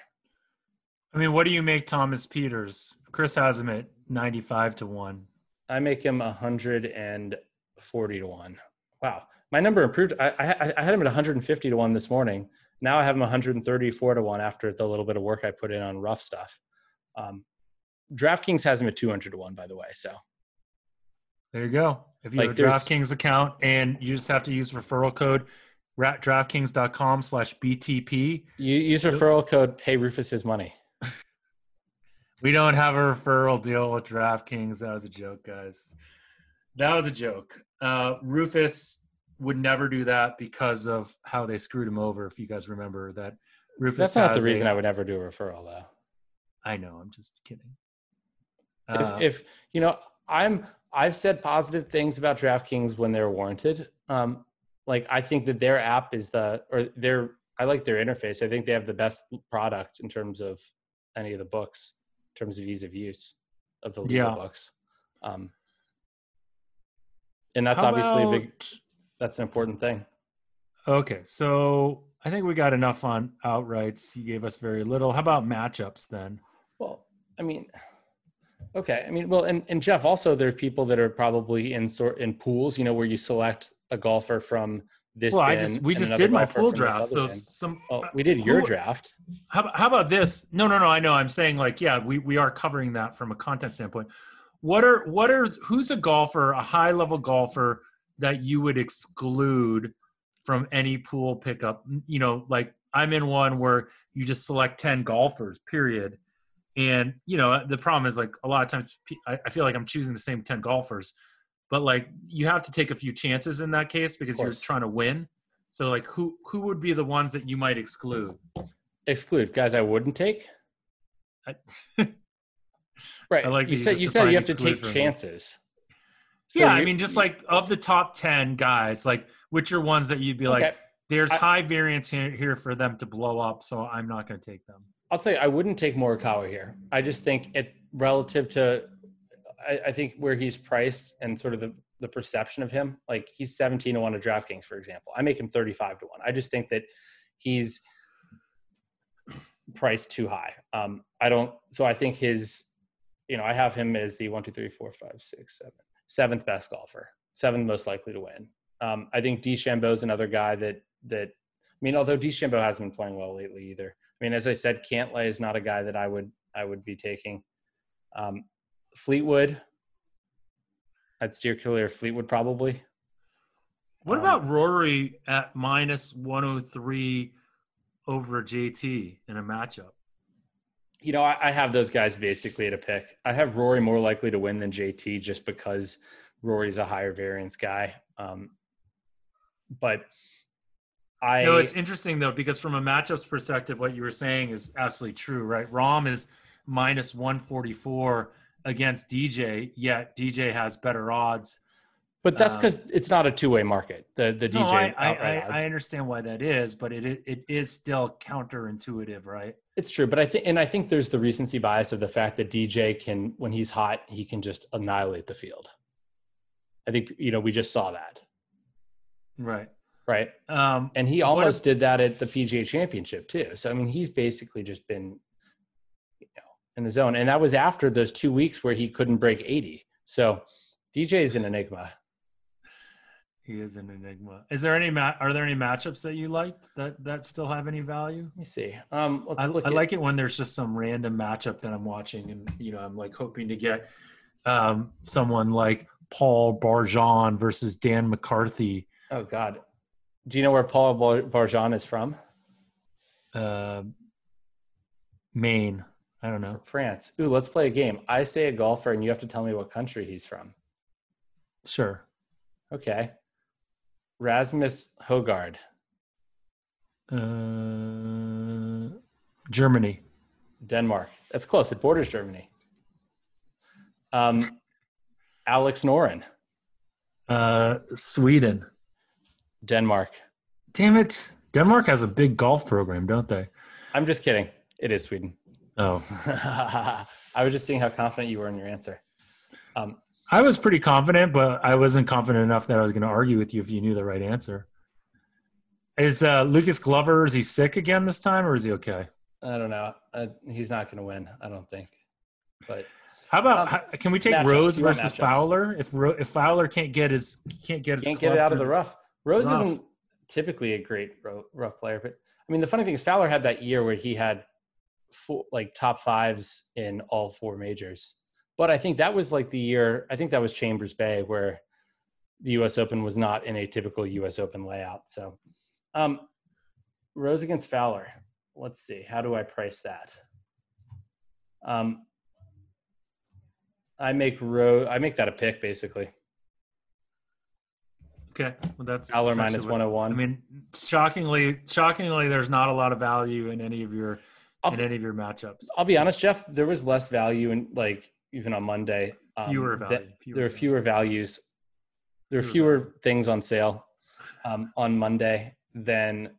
I mean, what do you make Thomas Pieters? Chris has him at ninety-five to one. I make him hundred and forty to one. Wow, my number improved. I, I, I had him at one hundred and fifty to one this morning. Now I have him one hundred and thirty-four to one after the little bit of work I put in on rough stuff. Um, DraftKings has him at two hundred to one, by the way. So there you go. If you like have a DraftKings account and you just have to use referral code DraftKings.com slash BTP. You use referral code pay Rufus his money. we don't have a referral deal with DraftKings. That was a joke, guys. That was a joke. Uh, Rufus would never do that because of how they screwed him over. If you guys remember that, Rufus. That's not the reason a, I would ever do a referral, though. I know. I'm just kidding. Uh, if, if, you know, I'm I've said positive things about DraftKings when they're warranted. Um, like I think that their app is the or their I like their interface. I think they have the best product in terms of any of the books, in terms of ease of use of the legal yeah. books. Um, and that's How obviously about... a big that's an important thing. Okay, so I think we got enough on outrights. You gave us very little. How about matchups then? Well, I mean, okay. I mean, well, and, and Jeff, also there are people that are probably in sort in pools, you know, where you select a golfer from this. Well, I just we just did my pool draft. So bin. some oh, we did your draft. How, how about this? No, no, no. I know. I'm saying like, yeah, we we are covering that from a content standpoint. What are what are who's a golfer, a high level golfer that you would exclude from any pool pickup? You know, like I'm in one where you just select ten golfers, period. And you know, the problem is like a lot of times I feel like I'm choosing the same ten golfers but like you have to take a few chances in that case because you're trying to win. So like who who would be the ones that you might exclude? Exclude guys I wouldn't take. I, right. I like you said. You said you have to take chances. So yeah, I mean, just like of the top ten guys, like which are ones that you'd be okay. like, there's I, high variance here, here for them to blow up, so I'm not going to take them. I'll tell you, I wouldn't take Morikawa here. I just think it relative to I, I, think where he's priced and sort of the, the perception of him, like he's 17 to 1 to DraftKings, for example. I make him 35 to 1. I just think that he's priced too high. Um, I don't, so I think his, you know, I have him as the one, two, three, four, five, six, seven, seventh best golfer, seventh most likely to win. Um, I think DeChambeau is another guy that, that, I mean, although DeChambeau hasn't been playing well lately either. I mean, as I said, Cantlay is not a guy that I would, I would be taking. Um, Fleetwood, I'd steer clear Fleetwood probably. What Um, about Rory at minus 103 over JT in a matchup? You know, I, I have those guys basically at a pick. I have Rory more likely to win than JT just because Rory's a higher variance guy. Um, but I No, it's interesting though because from a matchups perspective, what you were saying is absolutely true, right? Rahm is minus 144 against DJ, yet DJ has better odds. But that's um, because it's not a two way market. The the No, DJ I, I, I. I understand why that is, but it, it it is still counterintuitive, right? It's true, but I think, and I think there's the recency bias of the fact that DJ can, when he's hot, he can just annihilate the field. I think you know we just saw that, Right. right? Um, And he almost did that at the PGA Championship too. So I mean, he's basically just been, you know, in the zone, and that was after those two weeks where he couldn't break 80. So DJ is an enigma. He is an enigma. Is there any ma- are there any matchups that you liked that that still have any value? Let me see. Um, let's I, look. I at, like it when there's just some random matchup that I'm watching, and you know, I'm like hoping to get um, someone like Paul Barjon versus Dan McCarthy, Oh God, do you know where Paul Bar- Barjon is from? uh, Maine. I don't know. France. Ooh, let's play a game. I say a golfer, and you have to tell me what country he's from. Sure. Okay. Rasmus Hojgaard, Uh, Germany. Denmark. That's close. It borders Germany. Um, Alex Noren, Uh, Sweden. Denmark. Damn it! Denmark has a big golf program, don't they? I'm just kidding. It is Sweden. Oh, I was just seeing how confident you were in your answer. Um, I was pretty confident, but I wasn't confident enough that I was going to argue with you if you knew the right answer. Is uh, Lucas Glover? Is he sick again this time, or is he okay? I don't know. Uh, he's not going to win. I don't think. But How about Um, how, can we take. Rose versus. Fowler? If Ro, if Fowler can't get his can't get his can't get it out of the rough. Rose rough. isn't typically a great ro- rough player, but I mean, the funny thing is Fowler had that year where he had four, like top fives in all four majors. But I think that was like the year. I think that was Chambers Bay where the U.S. Open was not in a typical U.S. Open layout. So, um, Rose against Fowler. Let's see. How do I price that? Um, I make Rose. I make that a pick basically. Okay, well that's Fowler minus one hundred one. I mean, shockingly, shockingly, there's not a lot of value in any of your I'll- in any of your matchups. I'll be honest, Jeff. There was less value in like even on Monday. um, Fewer value, fewer there are fewer values. There are Fewer fewer things on sale um, on Monday than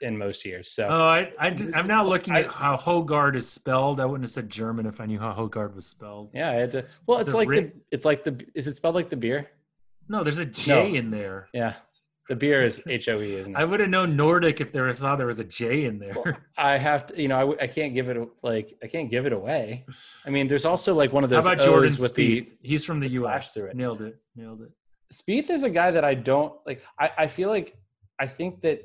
in most years. So Oh, I, I am now looking at I- how Hojgaard is spelled. I wouldn't have said German if I knew how Hojgaard was spelled. yeah, I had to. Well, Is it's it like the. It's like the. Is it spelled like the beer? No, there's a J No. in there. Yeah, the beer is H O E, isn't it? I would have known Nordic if there was saw there was a J in there. Well, I have to. You know, I, w- I can't give it like I can't give it away. I mean, there's also like one of How those about Jordan O's with Spieth? the He's from the, the U.S. through it. Nailed it. Nailed it. Spieth is a guy that I don't like. I, I feel like I think that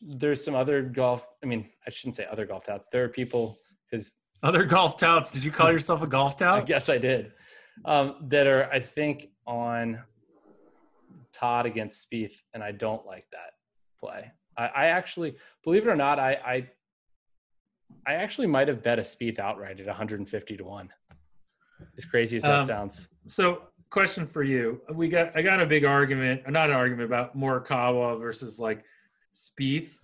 there's some other golf. I mean, I shouldn't say other golf touts. There are people because Other golf touts. Did you call yourself a golf I tout? guess I did um, that are I think on Todd against Spieth, and I don't like that play. I, I actually, believe it or not, I I, I actually might have bet a Spieth outright at 150 to one. As crazy as that Um, sounds, So, question for you: We got I got a big argument, not an argument about Morikawa versus like Spieth.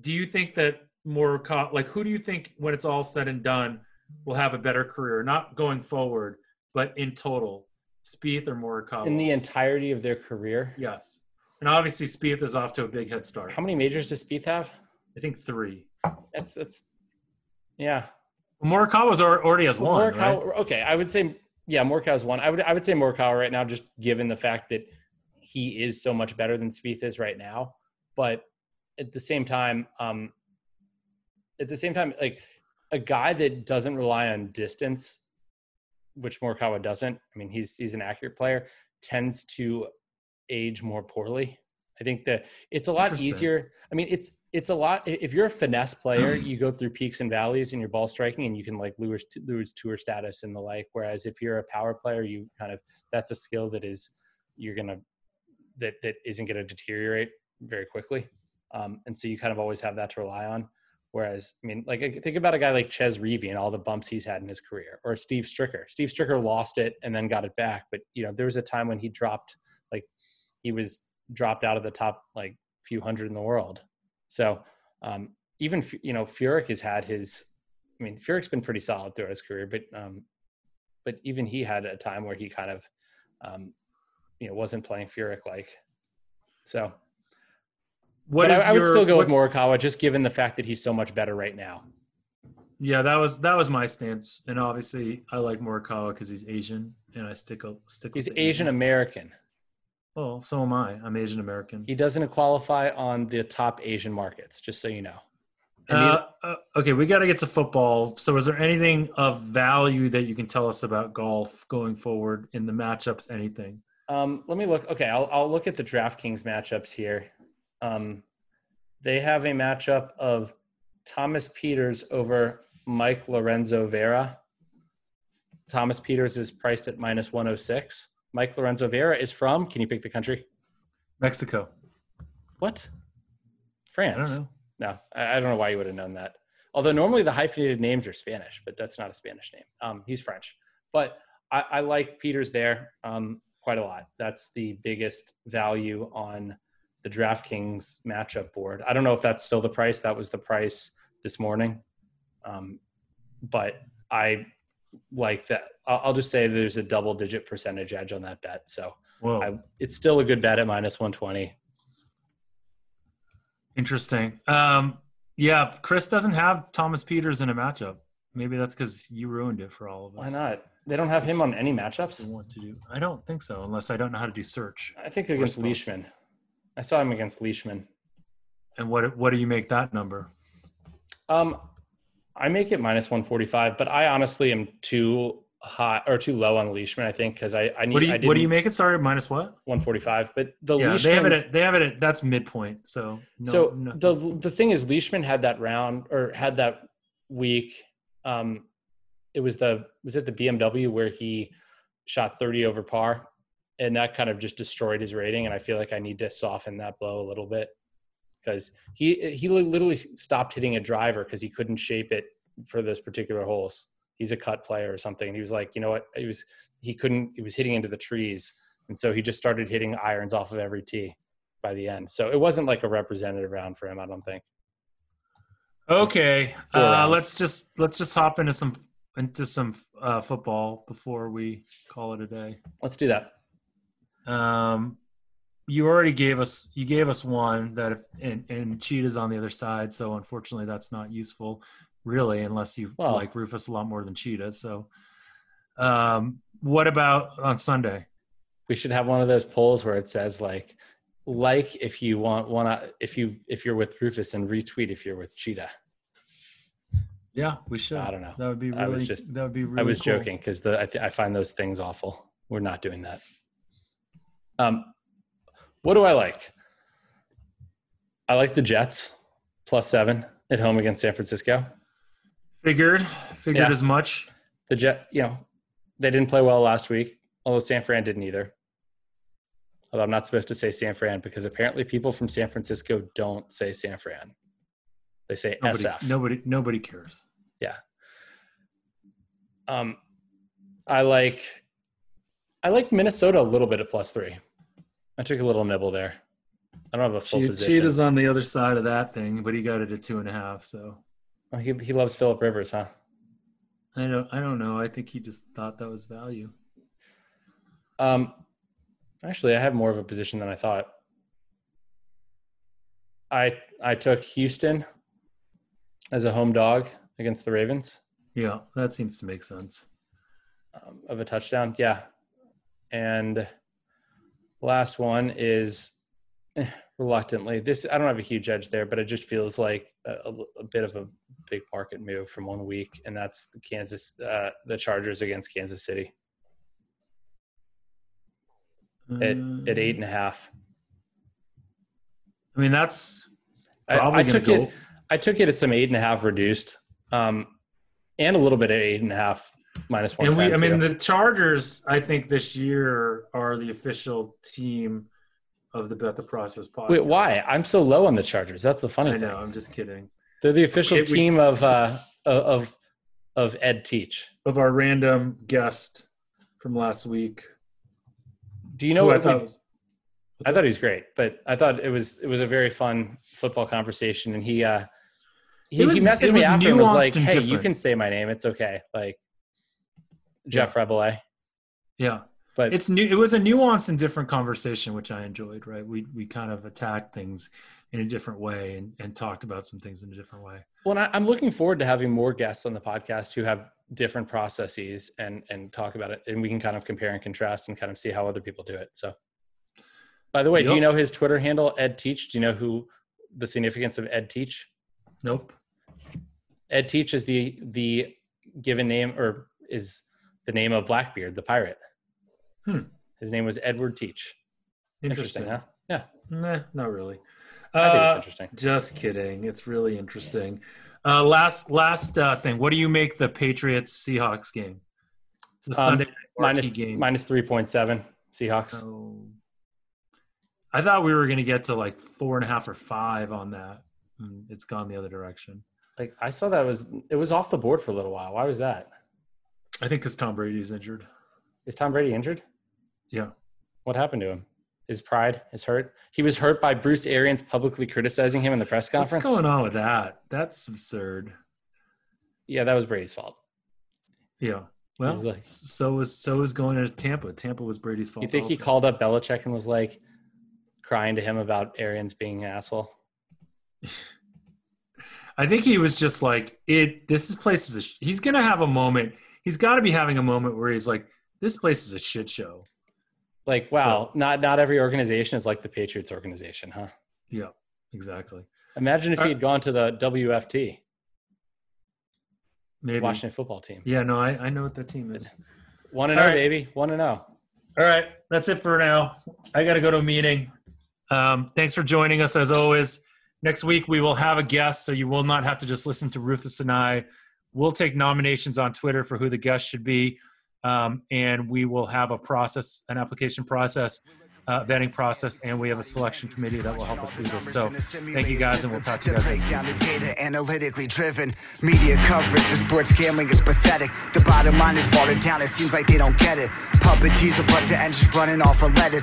Do you think that Morikawa, like, who do you think when it's all said and done, will have a better career? Not going forward, but in total, Spieth or Morikawa? in the entirety of their career, yes, and obviously Spieth is off to a big head start. how many majors does Spieth have? I think three. That's that's yeah. Morikawa's al- already has one. Morikawa, right? okay, I would say yeah, Morikawa's one. I would I would say Morikawa right now, just given the fact that he is so much better than Spieth is right now. But at the same time, um, at the same time, like a guy that doesn't rely on distance, which Morikawa doesn't. I mean, he's he's an accurate player, tends to age more poorly. I think that it's a lot easier. I mean, it's it's a lot. If you're a finesse player, you go through peaks and valleys in your ball striking, and you can like lose lose tour status and the like. Whereas if you're a power player, you kind of that's a skill that is you're gonna that that isn't gonna deteriorate very quickly, um, and so you kind of always have that to rely on. Whereas, I mean, like think about a guy like Chez Reavie and all the bumps he's had in his career, or Steve Stricker. Steve Stricker lost it and then got it back, but you know there was a time when he dropped like he was dropped out of the top like few hundred in the world so um, even you know Furyk has had his. I mean, Furyk's been pretty solid throughout his career, but um, but even he had a time where he kind of um, you know wasn't playing Furyk like. So. What I, I, would still go with Morikawa, just given the fact that he's so much better right now. Yeah, that was that was my stance, and obviously I like Morikawa because he's Asian, and I stick stick. He's Asian American. Well, so am I. I'm Asian American. He doesn't qualify on the top Asian markets, just so you know. Uh, uh, okay, we got to get to football. So, is there anything of value that you can tell us about golf going forward in the matchups? Anything? Um, let me look. Okay, I'll, I'll look at the DraftKings matchups here. Um, they have a matchup of Thomas Pieters over Mike Lorenzo Vera. Thomas Pieters is priced at minus 106. Mike Lorenzo Vera is from? Can you pick the country? Mexico. What? France. I don't know. No, I, don't know why you would have known that. Although normally the hyphenated names are Spanish, but that's not a Spanish name. Um, he's French. But I, I like Pieters there um, quite a lot. That's the biggest value on the DraftKings matchup board. I don't know if that's still the price. That was the price this morning. Um, but I like that. I'll just say there's a double digit percentage edge on that bet. So I, it's still a good bet at minus 120. Interesting. Um, yeah, Chris doesn't have Thomas Pieters in a matchup. Maybe that's because you ruined it for all of us. Why not? They don't have him on any matchups. Want to do? I don't think so, unless I don't know how to do search. I think against Leishman. I saw him against Leishman. And what what do you make that number? Um, I make it minus 145, but I honestly am too high or too low on Leishman. I think because I, I need. What do you What do you make it? Sorry, minus what? 145. But the yeah, Leishman, they have it. At, they have it. At, that's midpoint. So no, so no. the the thing is, Leishman had that round or had that week. Um, it was the was it the BMW where he shot 30 over par, and that kind of just destroyed his rating. And I feel like I need to soften that blow a little bit because he he literally stopped hitting a driver because he couldn't shape it for those particular holes. He's a cut player or something. He was like, you know what? He was he couldn't. He was hitting into the trees, and so he just started hitting irons off of every tee by the end. So it wasn't like a representative round for him. I don't think. Okay, uh, let's just let's just hop into some into some uh, football before we call it a day. Let's do that. Um, you already gave us you gave us one that if, and, and cheetahs on the other side so unfortunately that's not useful really unless you well, like rufus a lot more than cheetah so. Um, what about on sunday? We should have one of those polls where it says like like if you want one if you if you're with rufus and retweet if you're with cheetah. Yeah we should. I don't know. That would be really I was just that would be really i was cool. joking because the I, th- I find those things awful. We're not doing that um what do I like? I like the Jets plus seven at home against San Francisco. Figured, figured yeah. as much. The Jet, you know, they didn't play well last week, although San Fran didn't either. Although I'm not supposed to say San Fran because apparently people from San Francisco don't say San Fran. They say nobody, SF. Nobody, nobody cares. Yeah. Um, I like, I like Minnesota a little bit at plus three. I took a little nibble there. I don't have a full che- position. Cheetah's on the other side of that thing, but he got it at two and a half. So oh, he he loves Philip Rivers, huh? I don't I don't know. I think he just thought that was value. Um, actually, I have more of a position than I thought. I I took Houston as a home dog against the Ravens. Yeah, that seems to make sense. Um, of a touchdown, yeah, and last one is eh, reluctantly this i don't have a huge edge there but it just feels like a, a, bit of a big market move from one week and that's the kansas uh, the chargers against kansas city at, at eight and a half i mean that's I, Probably I took go. it. I took it at some eight and a half reduced, um, and a little bit at eight and a half minus one. And we, I mean, the Chargers, I think this year are the official team of the Bet the Process podcast. wait, why? I'm so low on the Chargers. That's the funny I thing. know. I'm just kidding. They're the official It- we- team of uh, of of Ed Teach. Of our random guest from last week, Do you know who I what? thought we- was, I thought he was great, but I thought it was it was a very fun football conversation, and he uh he, was- he messaged me after and was like, "Hey, you can say my name. It's okay." Like Jeff Rabelais, eh? yeah. but It's new. It was a nuanced and different conversation, which I enjoyed. Right, we we kind of attacked things in a different way and, and talked about some things in a different way. well, and I, I'm looking forward to having more guests on the podcast who have different processes and and talk about it, and we can kind of compare and contrast and kind of see how other people do it. So, by the way, do you know his Twitter handle, Ed Teach? Do you know who the significance of Ed Teach? Nope. Ed Teach is the the given name or is the name of Blackbeard, the pirate. Hmm. His name was Edward Teach. Interesting. Interesting, huh? Yeah, Nah, not really. I think Uh, it's interesting. Just kidding. It's really interesting. Uh, last last uh, thing. What do you make the Patriots Seahawks game? It's a Um, Sunday night Minus game. minus three point seven Seahawks. Oh. I thought we were going to get to like four and a half or five on that. Mm, It's gone the other direction. Like I saw that was it was off the board for a little while. Why was that? I think because Tom Brady's injured. Is Tom Brady injured? Yeah. What happened to him? His pride is hurt. He was hurt by Bruce Arians publicly criticizing him in the press conference. What's going on with that? That's absurd. Yeah, that was Brady's fault. Yeah. Well, like- so was so was going to Tampa. Tampa was Brady's fault. You think he called up Belichick and was like crying to him about Arians being an asshole? I think he was just like it. This is place is He's gonna have a moment. He's got to be having a moment where he's like, "This place is a shit show." Like, wow, not not every organization is like the Patriots organization, huh? Yeah, exactly. Imagine if he had gone to the WFT, Maybe. Washington football team. Yeah, no, I, I know what that team is. One and zero, right. baby. One and oh. zero. All right, that's it for now. I got to go to a meeting. Um, thanks for joining us as always. Next week we will have a guest, so you will not have to just listen to Rufus and I. We'll take nominations on Twitter for who the guest should be, um, and we will have a process, an application process, uh, vetting process, and we have a selection committee that will help us do this. So, thank you guys, and we'll talk to you guys. break down the data analytically driven media coverage of sports gambling is pathetic the bottom line is watered down it seems like they don't get it puppet teaser but the engine's running off unleaded